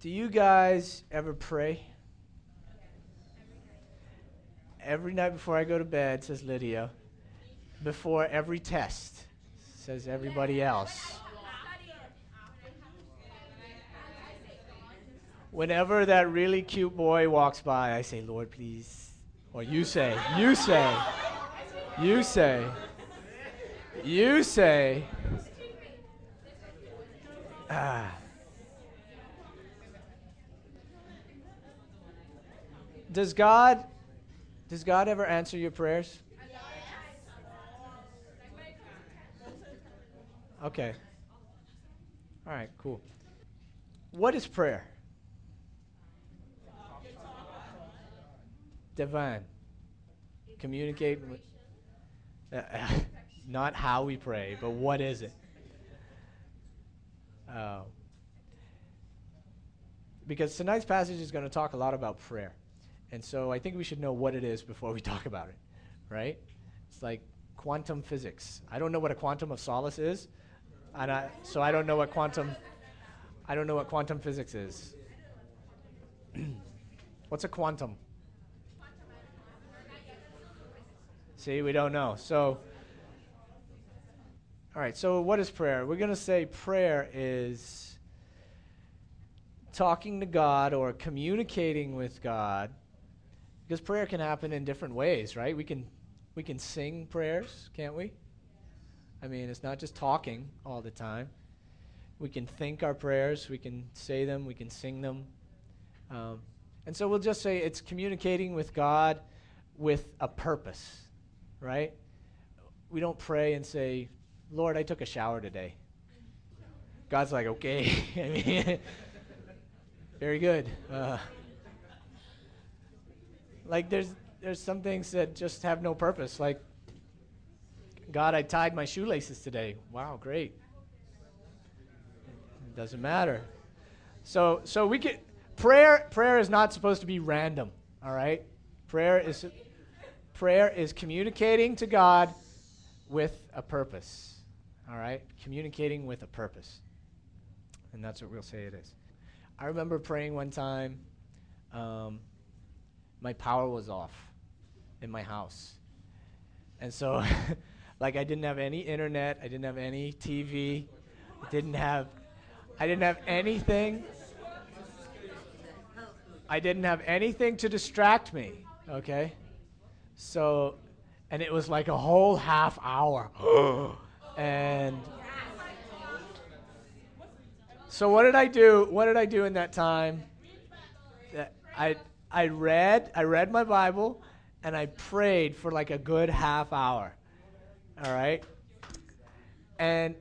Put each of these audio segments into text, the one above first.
Do you guys ever pray? Every night before I go to bed, says Lydia. Before every test, says everybody else. Whenever that really cute boy walks by, I say, Lord, please. Or you say, you say, you say, you say, ah. Does God does God ever answer your prayers? Okay. All right, cool. What is prayer? Divine. Communicate with. Uh, not how we pray, but what is it? Uh, because tonight's passage is going to talk a lot about prayer. And so I think we should know what it is before we talk about it, right? It's like quantum physics. I don't know what a quantum of solace is, and I, so I don't know what quantum. I don't know what quantum physics is. What's a quantum? See, we don't know. So, all right. So, what is prayer? We're going to say prayer is talking to God or communicating with God because prayer can happen in different ways, right? We can we can sing prayers, can't we? I mean, it's not just talking all the time. We can think our prayers, we can say them, we can sing them. Um, and so we'll just say it's communicating with God with a purpose, right? We don't pray and say, Lord, I took a shower today. God's like, okay. I mean, very good. Uh, like there's there's some things that just have no purpose. Like God, I tied my shoelaces today. Wow, great. It doesn't matter. So so we can prayer prayer is not supposed to be random, all right? Prayer is prayer is communicating to God with a purpose. All right? Communicating with a purpose. And that's what we'll say it is. I remember praying one time um, my power was off in my house. And so, like, I didn't have any internet, I didn't have any TV, I didn't have, I didn't have anything. I didn't have anything to distract me, okay? So, and it was like a whole half hour. and so what did I do? What did I do in that time? I I read, I read my Bible, and I prayed for like a good half hour. All right? And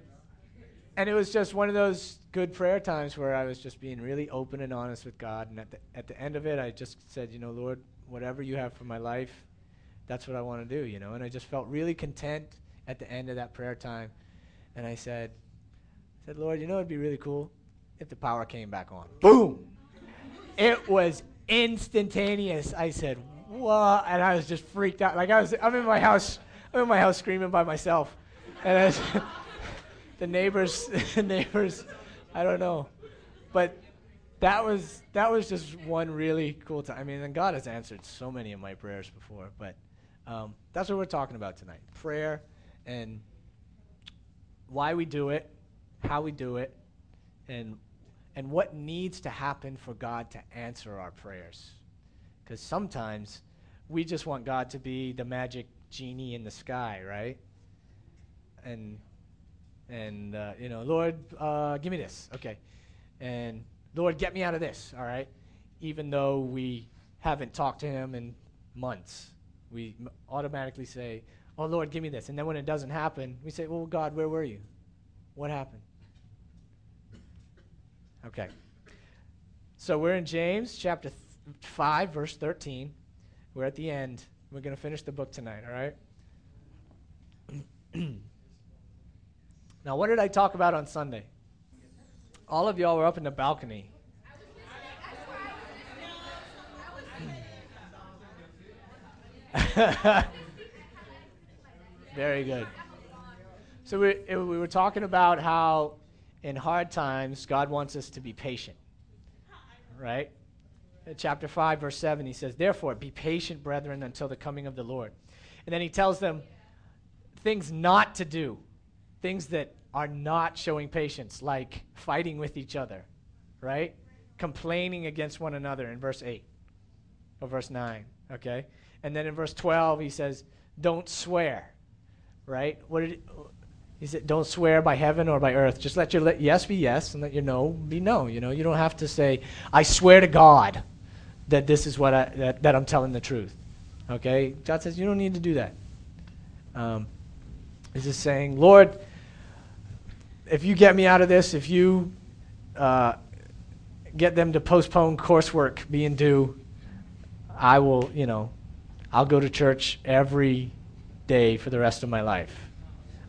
and it was just one of those good prayer times where I was just being really open and honest with God. And at the, at the end of it, I just said, you know, Lord, whatever you have for my life, that's what I want to do, you know. And I just felt really content at the end of that prayer time. And I said, I said, Lord, you know, it'd be really cool if the power came back on. Boom! it was instantaneous. I said, "What?" And I was just freaked out. Like I was, I'm in my house, I'm in my house screaming by myself, and was, the neighbors, the neighbors, I don't know, but that was that was just one really cool time. I mean, and God has answered so many of my prayers before, but um, that's what we're talking about tonight: prayer and why we do it, how we do it, and and what needs to happen for God to answer our prayers. Because sometimes we just want God to be the magic genie in the sky, right? And and uh, you know, Lord, uh, give me this, okay, and Lord, get me out of this, all right. Even though we haven't talked to Him in months, we m- automatically say, "Oh Lord, give me this," and then when it doesn't happen, we say, "Well, God, where were you? What happened?" Okay. So we're in James chapter th- 5, verse 13. We're at the end. We're going to finish the book tonight, all right? now, what did I talk about on Sunday? All of y'all were up in the balcony. Very good. So we, we were talking about how in hard times, God wants us to be patient. right? Chapter 5, verse 7, he says, Therefore, be patient, brethren, until the coming of the Lord. And then he tells them things not to do, things that are not showing patience, like fighting with each other, right? Complaining against one another in verse 8 or verse 9, okay? And then in verse 12, he says, Don't swear, right? What did he said, don't swear by heaven or by earth. Just let your let yes be yes and let your no be no. You know, you don't have to say, I swear to God that this is what I, that, that I'm telling the truth. Okay? God says you don't need to do that. Um, he's just saying, Lord, if you get me out of this, if you uh, get them to postpone coursework being due, I will, you know, I'll go to church every day for the rest of my life.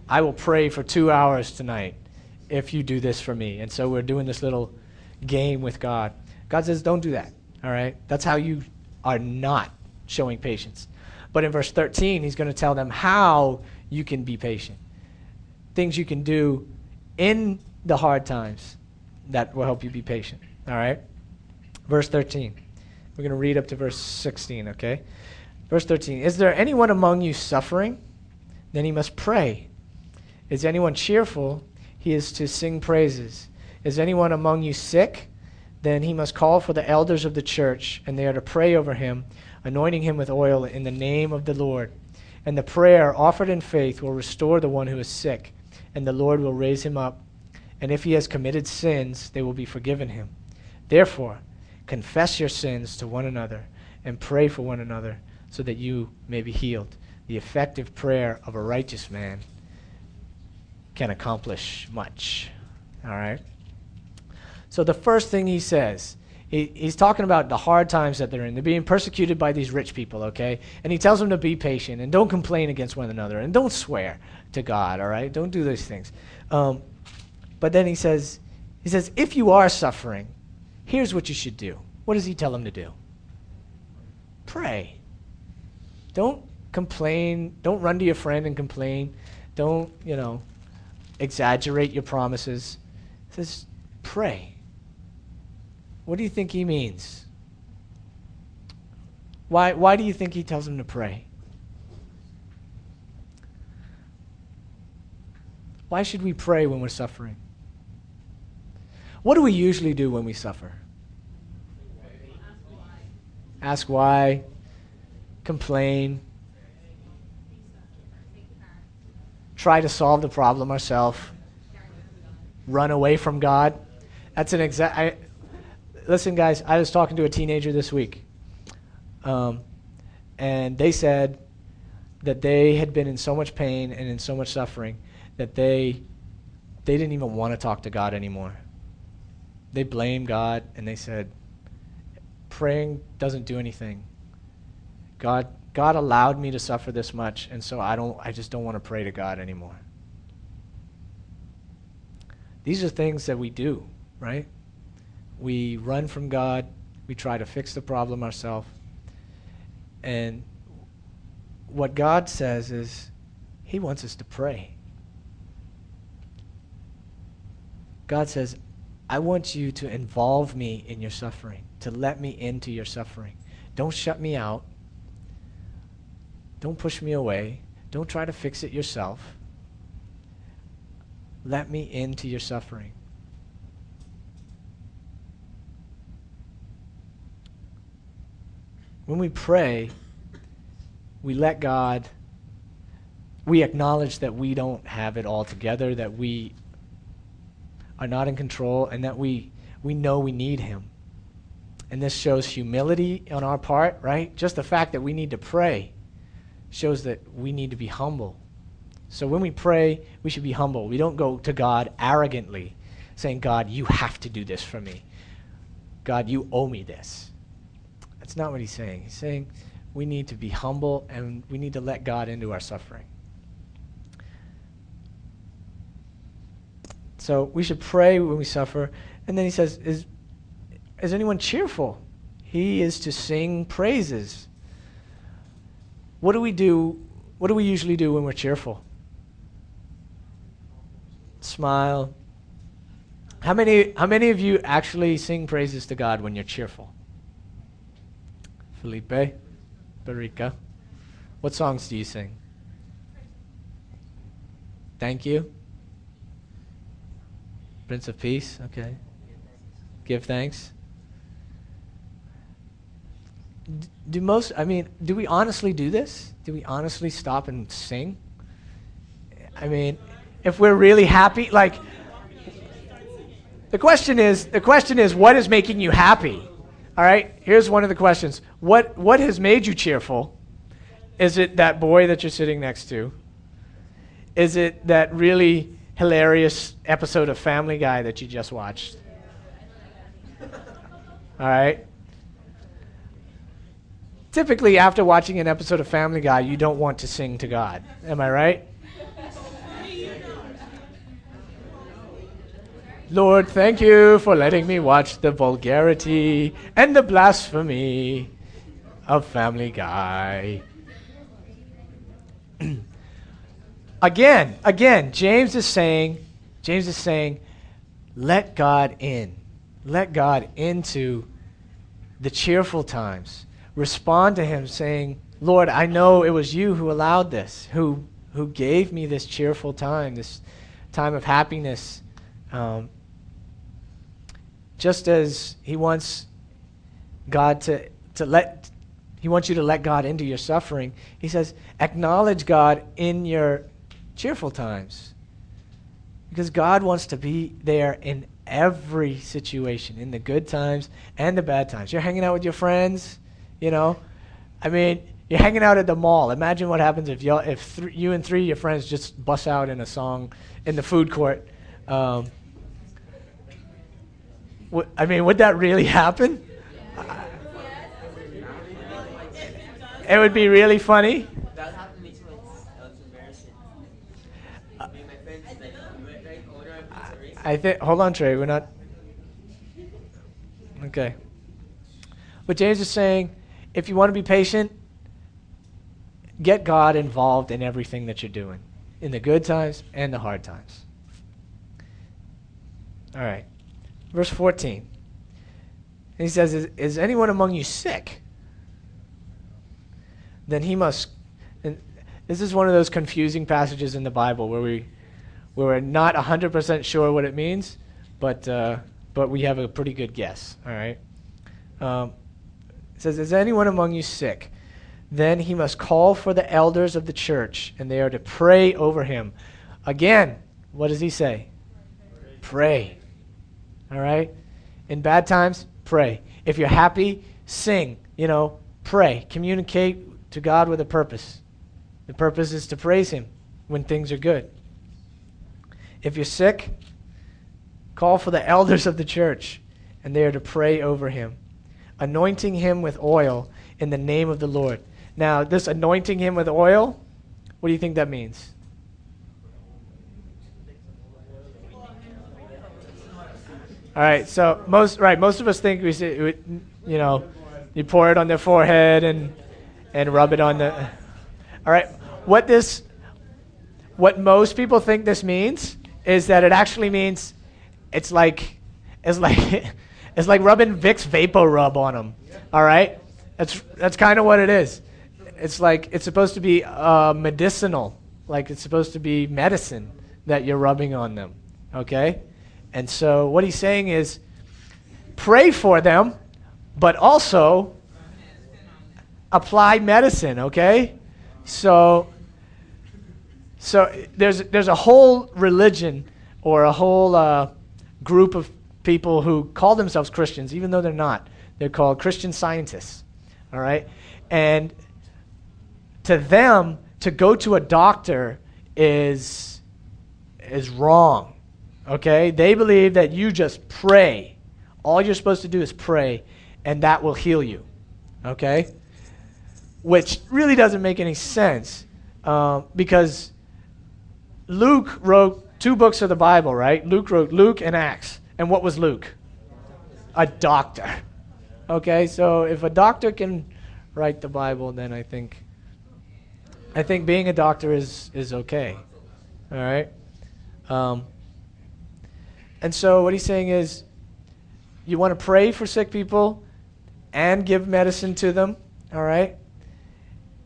I will pray for two hours tonight if you do this for me. And so we're doing this little game with God. God says, don't do that. All right? That's how you are not showing patience. But in verse 13, he's going to tell them how you can be patient. Things you can do in the hard times that will help you be patient. All right? Verse 13. We're going to read up to verse 16, okay? Verse 13. Is there anyone among you suffering? Then he must pray. Is anyone cheerful? He is to sing praises. Is anyone among you sick? Then he must call for the elders of the church, and they are to pray over him, anointing him with oil in the name of the Lord. And the prayer offered in faith will restore the one who is sick, and the Lord will raise him up. And if he has committed sins, they will be forgiven him. Therefore, confess your sins to one another and pray for one another so that you may be healed. The effective prayer of a righteous man can accomplish much. All right? So the first thing he says, he, he's talking about the hard times that they're in. They're being persecuted by these rich people, okay? And he tells them to be patient and don't complain against one another and don't swear to God, all right? Don't do those things. Um, but then he says, he says, if you are suffering, here's what you should do. What does he tell them to do? Pray. Don't complain. Don't run to your friend and complain. Don't, you know, exaggerate your promises. Says, pray. What do you think he means? Why, why do you think he tells them to pray? Why should we pray when we're suffering? What do we usually do when we suffer? Ask why, complain, try to solve the problem ourselves, run away from God. That's an exact. Listen, guys, I was talking to a teenager this week, um, and they said that they had been in so much pain and in so much suffering that they they didn't even want to talk to God anymore. They blamed God and they said, praying doesn't do anything. God God allowed me to suffer this much, and so I don't I just don't want to pray to God anymore. These are things that we do, right? We run from God, we try to fix the problem ourselves. And what God says is he wants us to pray. God says, I want you to involve me in your suffering, to let me into your suffering. Don't shut me out. Don't push me away. Don't try to fix it yourself. Let me into your suffering. When we pray, we let God, we acknowledge that we don't have it all together, that we are not in control, and that we, we know we need Him. And this shows humility on our part, right? Just the fact that we need to pray shows that we need to be humble. So when we pray, we should be humble. We don't go to God arrogantly, saying, God, you have to do this for me. God, you owe me this. That's not what he's saying. He's saying we need to be humble and we need to let God into our suffering. So we should pray when we suffer. And then he says, Is, is anyone cheerful? He is to sing praises. What do we do? What do we usually do when we're cheerful? Smile, How many, how many of you actually sing praises to God when you're cheerful? Felipe, Barika. What songs do you sing? Thank you. Prince of Peace, okay. Give thanks. Do most, I mean, do we honestly do this? Do we honestly stop and sing? I mean, if we're really happy, like, the question is, the question is, what is making you happy? All right, here's one of the questions. What, what has made you cheerful? Is it that boy that you're sitting next to? Is it that really hilarious episode of Family Guy that you just watched? All right. Typically, after watching an episode of Family Guy, you don't want to sing to God. Am I right? Lord, thank you for letting me watch the vulgarity and the blasphemy of Family Guy. again, again, James is saying, James is saying, let God in. Let God into the cheerful times. Respond to him saying, Lord, I know it was you who allowed this, who who gave me this cheerful time, this time of happiness. Um, just as he wants God to, to let, he wants you to let God into your suffering, he says, acknowledge God in your cheerful times. Because God wants to be there in every situation, in the good times and the bad times. You're hanging out with your friends, you know. I mean, you're hanging out at the mall. Imagine what happens if, you if th- you and three of your friends just bust out in a song in the food court. Um, I mean, would that really happen? It would be really funny. That happens when it's that's embarrassing. I think. Hold on, Trey. We're not. Okay. But James is saying, if you want to be patient, get God involved in everything that you're doing, in the good times and the hard times. All right. Verse 14. And he says, is, is anyone among you sick? Then he must. And this is one of those confusing passages in the Bible where, we, where we're not 100% sure what it means, but, uh, but we have a pretty good guess. All right? Um, it says, Is anyone among you sick? Then he must call for the elders of the church, and they are to pray over him. Again, what does he say? Pray. All right? In bad times, pray. If you're happy, sing. You know, pray. Communicate to God with a purpose. The purpose is to praise Him when things are good. If you're sick, call for the elders of the church, and they are to pray over him, anointing him with oil in the name of the Lord. Now, this anointing him with oil, what do you think that means? All right, so most right, most of us think we you know, you pour it on their forehead and and rub it on the. All right, what this, what most people think this means is that it actually means, it's like, it's like, it's like rubbing Vicks VapoRub on them. All right, that's that's kind of what it is. It's like it's supposed to be uh, medicinal, like it's supposed to be medicine that you're rubbing on them. Okay. And so what he's saying is pray for them, but also apply medicine, okay? So so there's there's a whole religion or a whole uh, group of people who call themselves Christians, even though they're not. They're called Christian scientists, all right? And to them, to go to a doctor is is wrong. Okay? They believe that you just pray. All you're supposed to do is pray, and that will heal you. Okay? Which really doesn't make any sense uh, because Luke wrote two books of the Bible, right? Luke wrote Luke and Acts. And what was Luke? A doctor. Okay, so if a doctor can write the Bible, then I think I think being a doctor is is okay. All right. Um, And so what he's saying is you want to pray for sick people and give medicine to them, all right?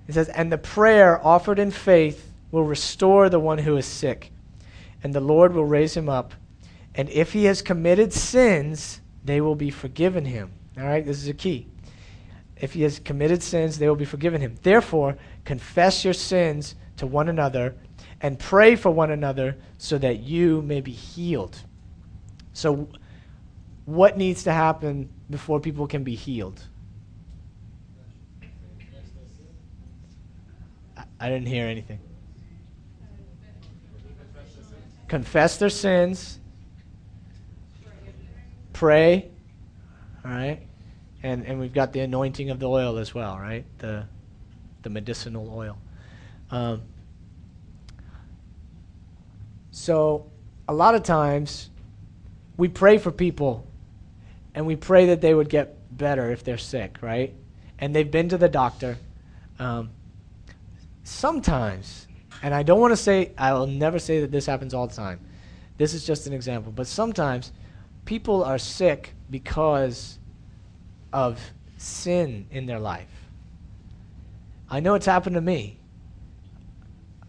He says, and the prayer offered in faith will restore the one who is sick, and the Lord will raise him up. And if he has committed sins, they will be forgiven him. All right, this is a key. If he has committed sins, they will be forgiven him. Therefore, confess your sins to one another and pray for one another so that you may be healed. So, what needs to happen before people can be healed? I, didn't hear anything. Confess their sins, pray, all right? And, and we've got the anointing of the oil as well, right? The, the medicinal oil. Um, so, a lot of times, we pray for people and we pray that they would get better if they're sick, right? And they've been to the doctor. Um, sometimes, and I don't want to say, I will never say that this happens all the time. This is just an example. But sometimes people are sick because of sin in their life. I know it's happened to me.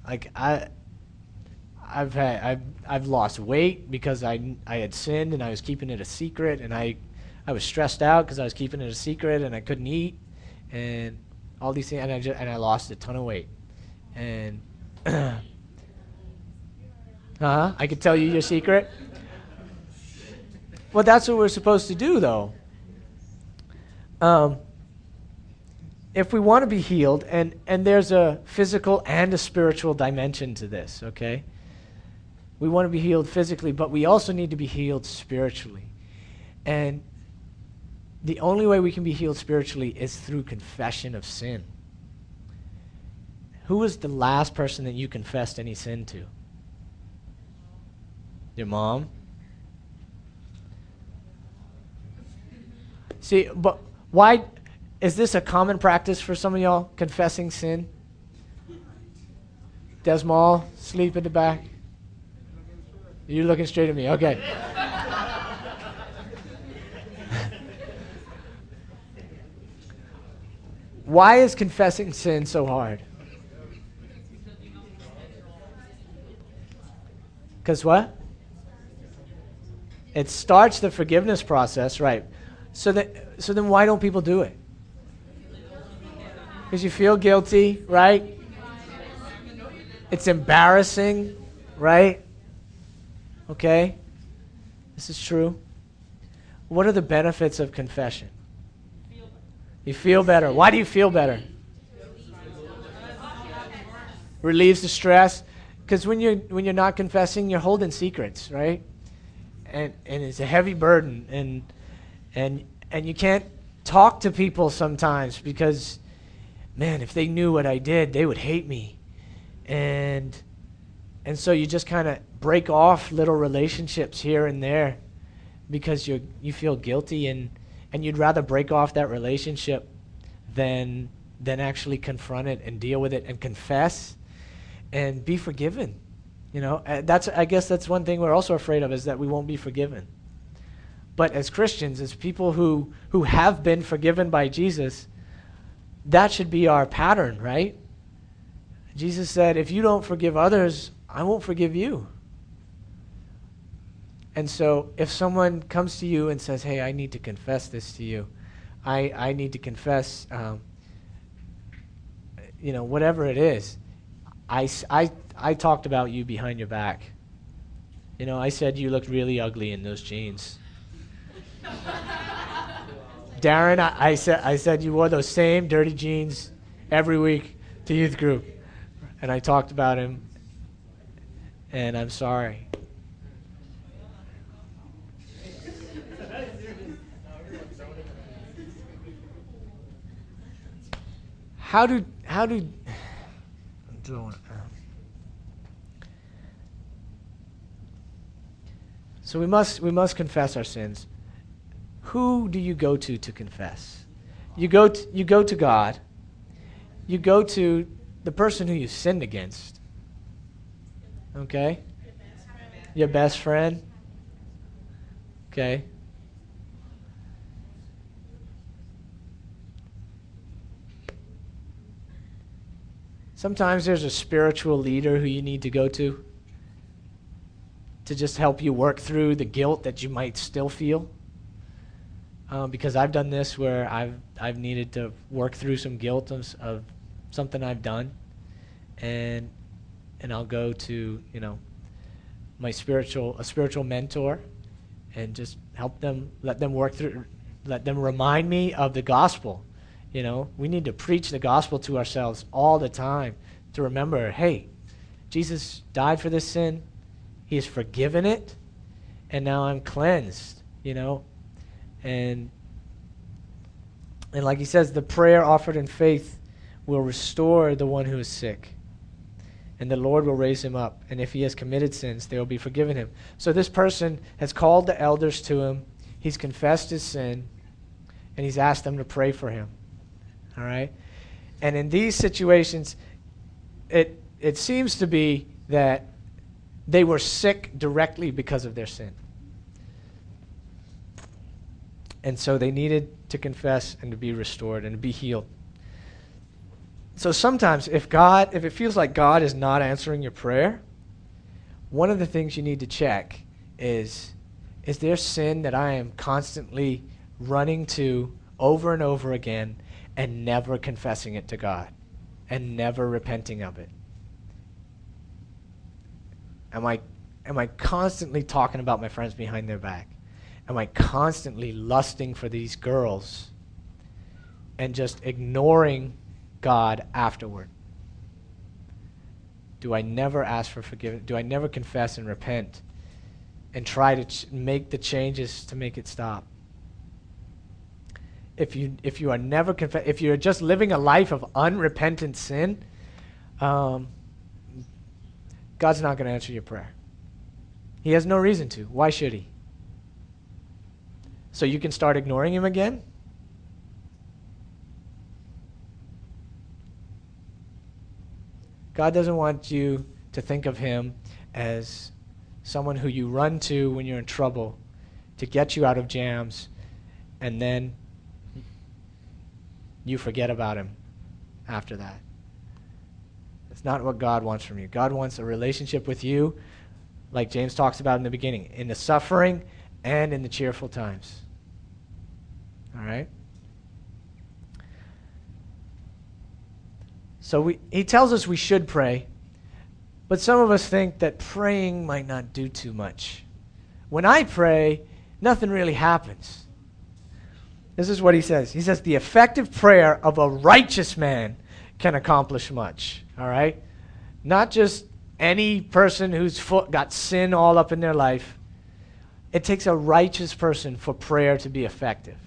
Like I I've had I've I've lost weight because I I had sinned and I was keeping it a secret and I I was stressed out because I was keeping it a secret and I couldn't eat and all these things and I just, and I lost a ton of weight and uh huh I could tell you your secret. Well, that's what we're supposed to do, though. Um, if we want to be healed, and, and there's a physical and a spiritual dimension to this, okay? We want to be healed physically, but we also need to be healed spiritually. And the only way we can be healed spiritually is through confession of sin. Who was the last person that you confessed any sin to? Your mom? See, but why is this a common practice for some of y'all confessing sin? Desmall, sleep in the back. You're looking straight at me. Okay. Why is confessing sin so hard? Because what? It starts the forgiveness process, right? So that so then why don't people do it? Because you feel guilty, right? It's embarrassing, right? Okay? This is true. What are the benefits of confession? You feel better. Why do you feel better? Relieves the stress. Because when you're when you're not confessing, you're holding secrets, right? And and it's a heavy burden. And and and you can't talk to people sometimes because man if they knew what i did they would hate me. And and so you just kind of break off little relationships here and there because you you feel guilty and and you'd rather break off that relationship than than actually confront it and deal with it and confess and be forgiven. You know uh, that's i guess that's one thing we're also afraid of is that we won't be forgiven but as Christians, as people who, who have been forgiven by Jesus, that should be our pattern, right? Jesus said, If you don't forgive others, I won't forgive you. And so if someone comes to you and says, Hey, I need to confess this to you, I, I need to confess, um, you know, whatever it is, I, I, I talked about you behind your back. You know, I said you looked really ugly in those jeans. Darren, I, I, said I said you wore those same dirty jeans every week to youth group, and I talked about him, and I'm sorry. How do how do so we must we must confess our sins who do you go to to confess? You go to, you go to God. You go to the person who you sinned against. Okay? Your best friend. Okay? Sometimes there's a spiritual leader who you need to go to to just help you work through the guilt that you might still feel. Um, because I've done this where I've I've needed to work through some guilt of, of something I've done, and and I'll go to you know my spiritual a spiritual mentor, and just help them let them work through, let them remind me of the gospel. You know, we need to preach the gospel to ourselves all the time to remember hey, Jesus died for this sin, He has forgiven it, and now I'm cleansed, you know? And and like he says, the prayer offered in faith will restore the one who is sick. And the Lord will raise him up. And if he has committed sins, they will be forgiven him. So this person has called the elders to him. He's confessed his sin. And he's asked them to pray for him. All right? And in these situations, it, it seems to be that they were sick directly because of their sin. And so they needed to confess and to be restored and to be healed. So sometimes, if God, if it feels like God is not answering your prayer, one of the things you need to check is is there sin that I am constantly running to over and over again and never confessing it to God and never repenting of it? Am I, am I constantly talking about my friends behind their back? Am I constantly lusting for these girls and just ignoring God afterward? Do I never ask for forgiveness? Do I never confess and repent and try to ch- make the changes to make it stop? if you if you are never confess, if you're just living a life of unrepentant sin, um, God's not going to answer your prayer. He has no reason to. Why should he? So you can start ignoring him again? God doesn't want you to think of him as someone who you run to when you're in trouble to get you out of jams and then you forget about him after that. It's not what God wants from you. God wants a relationship with you, like James talks about in the beginning, in the suffering and in the cheerful times. All right? So we, he tells us we should pray, but some of us think that praying might not do too much. When I pray, nothing really happens. This is what he says. He says, The effective prayer of a righteous man can accomplish much. All right? Not just any person who's foot got sin all up in their life. It takes a righteous person for prayer to be effective.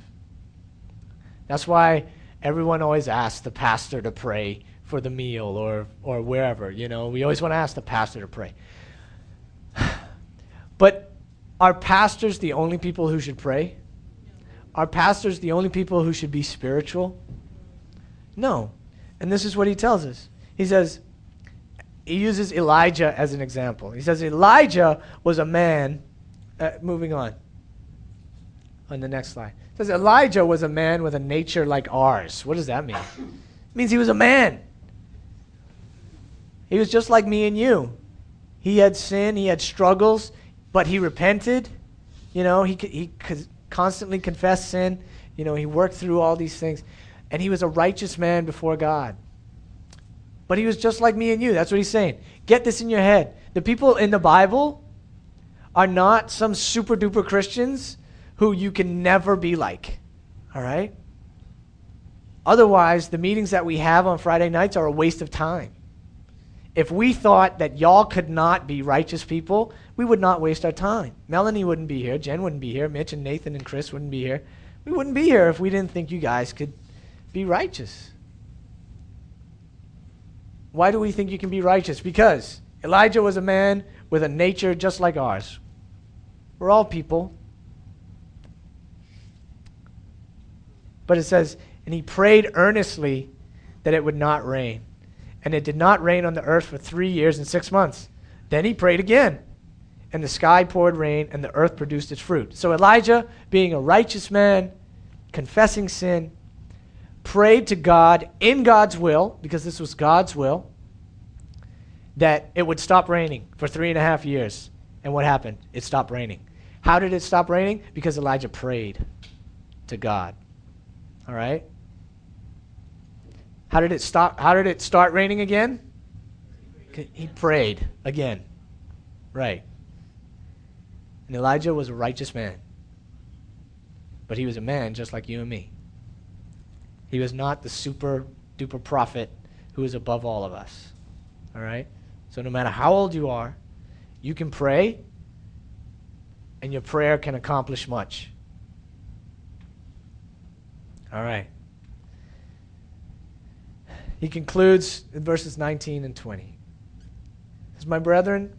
That's why everyone always asks the pastor to pray for the meal or, or wherever. You know, we always want to ask the pastor to pray. But are pastors the only people who should pray? Are pastors the only people who should be spiritual? No. And this is what he tells us. He says, he uses Elijah as an example. He says, Elijah was a man, uh, moving on, on the next slide. He says, Elijah was a man with a nature like ours. What does that mean? It means he was a man. He was just like me and you. He had sin, he had struggles, but he repented. You know, he, he constantly confessed sin. You know, he worked through all these things. And he was a righteous man before God. But he was just like me and you. That's what he's saying. Get this in your head. The people in the Bible are not some super duper Christians who you can never be like. All right? Otherwise, the meetings that we have on Friday nights are a waste of time. If we thought that y'all could not be righteous people, we would not waste our time. Melanie wouldn't be here. Jen wouldn't be here. Mitch and Nathan and Chris wouldn't be here. We wouldn't be here if we didn't think you guys could be righteous. Why do we think you can be righteous? Because Elijah was a man with a nature just like ours. We're all people. But it says, and he prayed earnestly that it would not rain. And it did not rain on the earth for three years and six months. Then he prayed again and the sky poured rain, and the earth produced its fruit. So Elijah, being a righteous man, confessing sin, prayed to God in God's will, because this was God's will, that it would stop raining for three and a half years. And what happened? It stopped raining. How did it stop raining? Because Elijah prayed to God. All right? How did it stop? How did it start raining again? He prayed again. Right. And Elijah was a righteous man. But he was a man just like you and me. He was not the super duper prophet who is above all of us. All right? So no matter how old you are, you can pray, and your prayer can accomplish much. All right. He concludes in verses 19 and 20. Says, My brethren,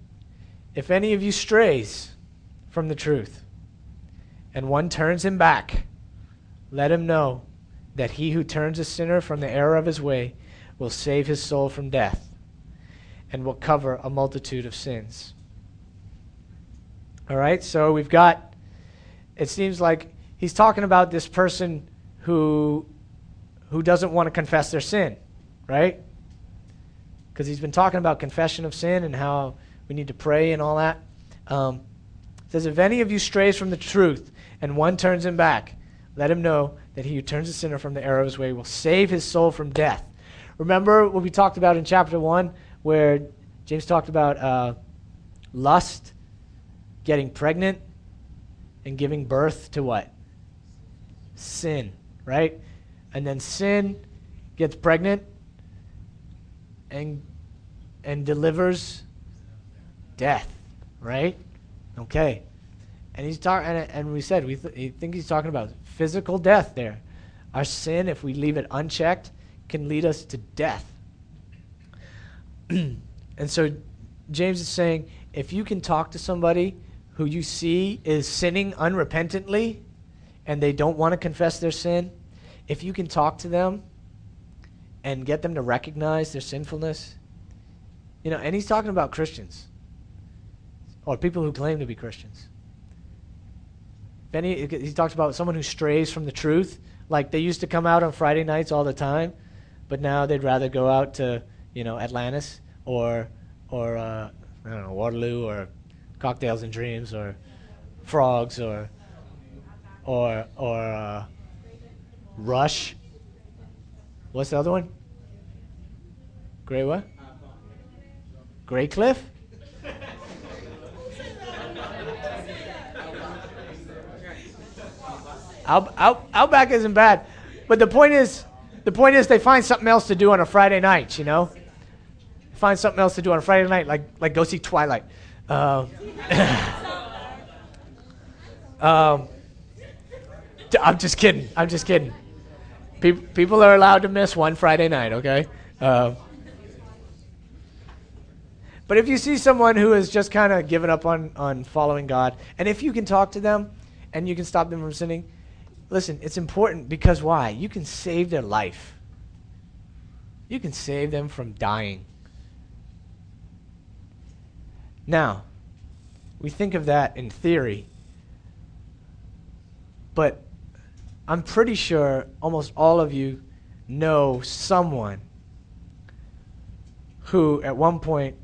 if any of you strays from the truth, and one turns him back, let him know that he who turns a sinner from the error of his way will save his soul from death and will cover a multitude of sins. All right, so we've got, it seems like he's talking about this person who, who doesn't want to confess their sin, right? Because he's been talking about confession of sin and how we need to pray and all that. Um, says, If any of you strays from the truth and one turns him back, let him know that he who turns a sinner from the error of his way will save his soul from death. Remember what we talked about in chapter 1, where James talked about uh, lust getting pregnant and giving birth to what? Sin, right? And then sin gets pregnant and and delivers death, right? Okay. And he's talking, and, and, we said we th- think he's talking about physical death there. Our sin, if we leave it unchecked, can lead us to death. and so James is saying if you can talk to somebody who you see is sinning unrepentantly and they don't want to confess their sin, if you can talk to them and get them to recognize their sinfulness, you know, and he's talking about Christians or people who claim to be Christians. Then he, he talks about someone who strays from the truth. Like they used to come out on Friday nights all the time, but now they'd rather go out to, you know, Atlantis or, or uh, I don't know, Waterloo or cocktails and dreams or frogs or or or uh, Rush. What's the other one? Gray what? Graycliff? Out, out, Outback isn't bad, but the point is, the point is they find something else to do on a Friday night. You know, find something else to do on a Friday night, like like go see Twilight. Um, um, I'm just kidding. I'm just kidding. Pe- people are allowed to miss one Friday night, okay? Uh, but if you see someone who has just kind of given up on, on following God, and if you can talk to them and you can stop them from sinning, listen, it's important because why? You can save their life. You can save them from dying. Now, we think of that in theory, but I'm pretty sure almost all of you know someone who at one point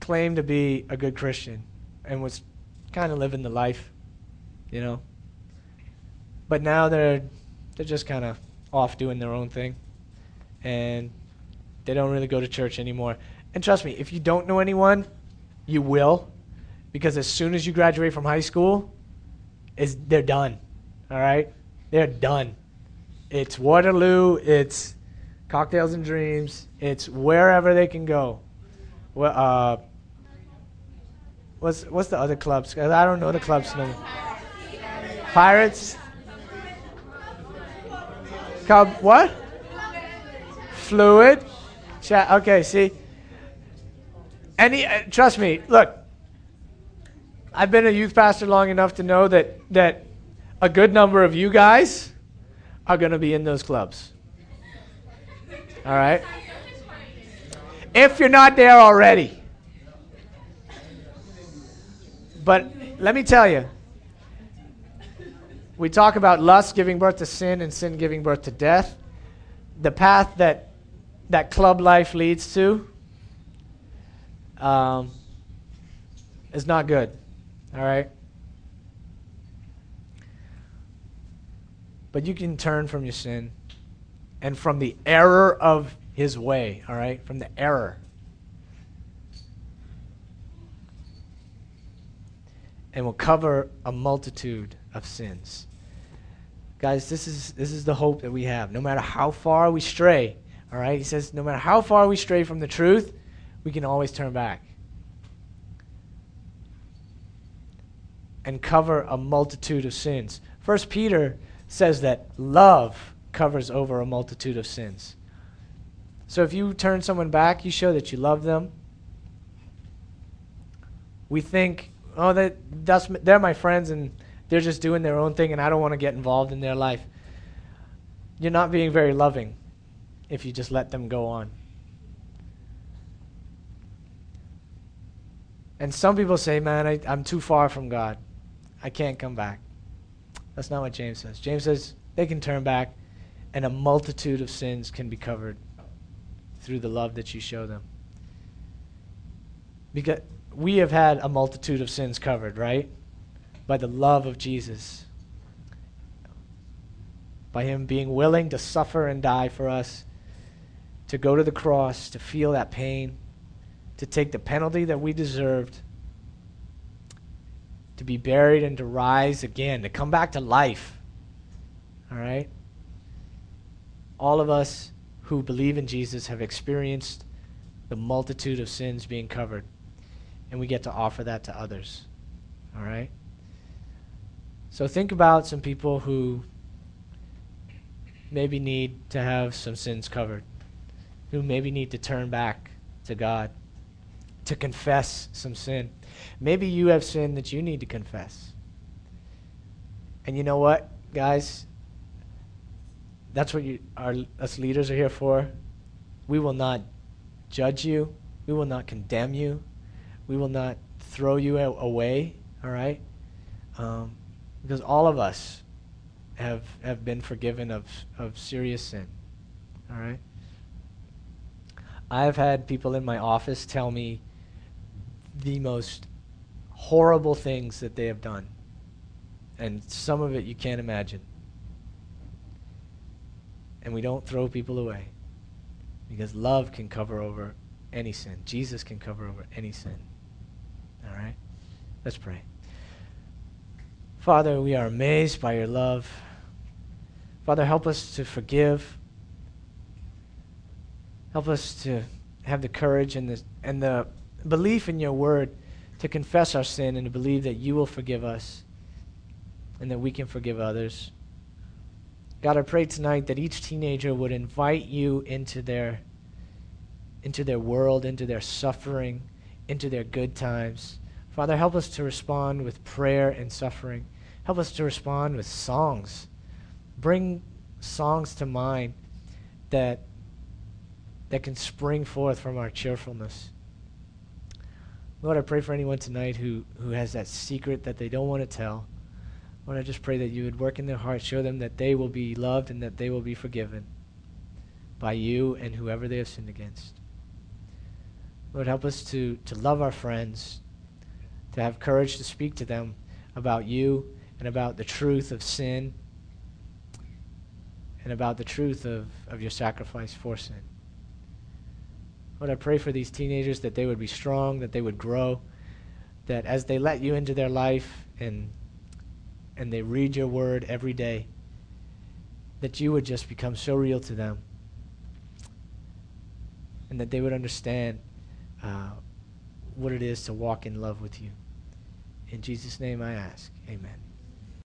claimed to be a good Christian and was kind of living the life, you know. But now they're they're just kind of off doing their own thing and they don't really go to church anymore. And trust me, if you don't know anyone, you will, because as soon as you graduate from high school, is they're done. All right, they're done. It's Waterloo. It's cocktails and dreams. It's wherever they can go. Well, uh, what's what's the other clubs? I don't know the clubs no. Pirates. Cub what? Fluid. Chat. Okay, see. Any, uh, trust me, look, I've been a youth pastor long enough to know that, that a good number of you guys are going to be in those clubs. All right? If you're not there already. But let me tell you, we talk about lust giving birth to sin and sin giving birth to death. The path that that club life leads to um, is not good. All right? But you can turn from your sin and from the error of his way, all right? From the error. And will cover a multitude of sins. Guys, this is this is the hope that we have. No matter how far we stray, all right? He says no matter how far we stray from the truth, we can always turn back. And cover a multitude of sins. First Peter says that love covers over a multitude of sins. So if you turn someone back, you show that you love them. We think, oh, that, that's, they're my friends and they're just doing their own thing and I don't want to get involved in their life. You're not being very loving if you just let them go on. And some people say, man, I, I'm too far from God. I can't come back. That's not what James says. James says they can turn back and a multitude of sins can be covered through the love that you show them. Because we have had a multitude of sins covered, right? By the love of Jesus. By Him being willing to suffer and die for us, to go to the cross, to feel that pain, to take the penalty that we deserved, to be buried and to rise again, to come back to life. All right? All of us who believe in Jesus have experienced the multitude of sins being covered, and we get to offer that to others. All right? So think about some people who maybe need to have some sins covered, who maybe need to turn back to God, to confess some sin. Maybe you have sin that you need to confess. And you know what, guys? That's what you, our, us leaders are here for. We will not judge you. We will not condemn you. We will not throw you away, all right? Um, because all of us have, have been forgiven of, of serious sin, all right? I've had people in my office tell me the most horrible things that they have done. And some of it you can't imagine and we don't throw people away because love can cover over any sin. Jesus can cover over any sin. All right? Let's pray. Father, we are amazed by your love. Father, help us to forgive. Help us to have the courage and the, and the belief in your word to confess our sin and to believe that you will forgive us and that we can forgive others. God, I pray tonight that each teenager would invite you into their into their world, into their suffering, into their good times. Father, help us to respond with prayer and suffering. Help us to respond with songs. Bring songs to mind that that can spring forth from our cheerfulness. Lord, I pray for anyone tonight who, who has that secret that they don't want to tell. Lord, I just pray that you would work in their heart, show them that they will be loved and that they will be forgiven by you and whoever they have sinned against. Lord, help us to, to love our friends, to have courage to speak to them about you and about the truth of sin and about the truth of, of your sacrifice for sin. Lord, I pray for these teenagers that they would be strong, that they would grow, that as they let you into their life and and they read your word every day, that you would just become so real to them and that they would understand uh, what it is to walk in love with you. In Jesus' name I ask. Amen.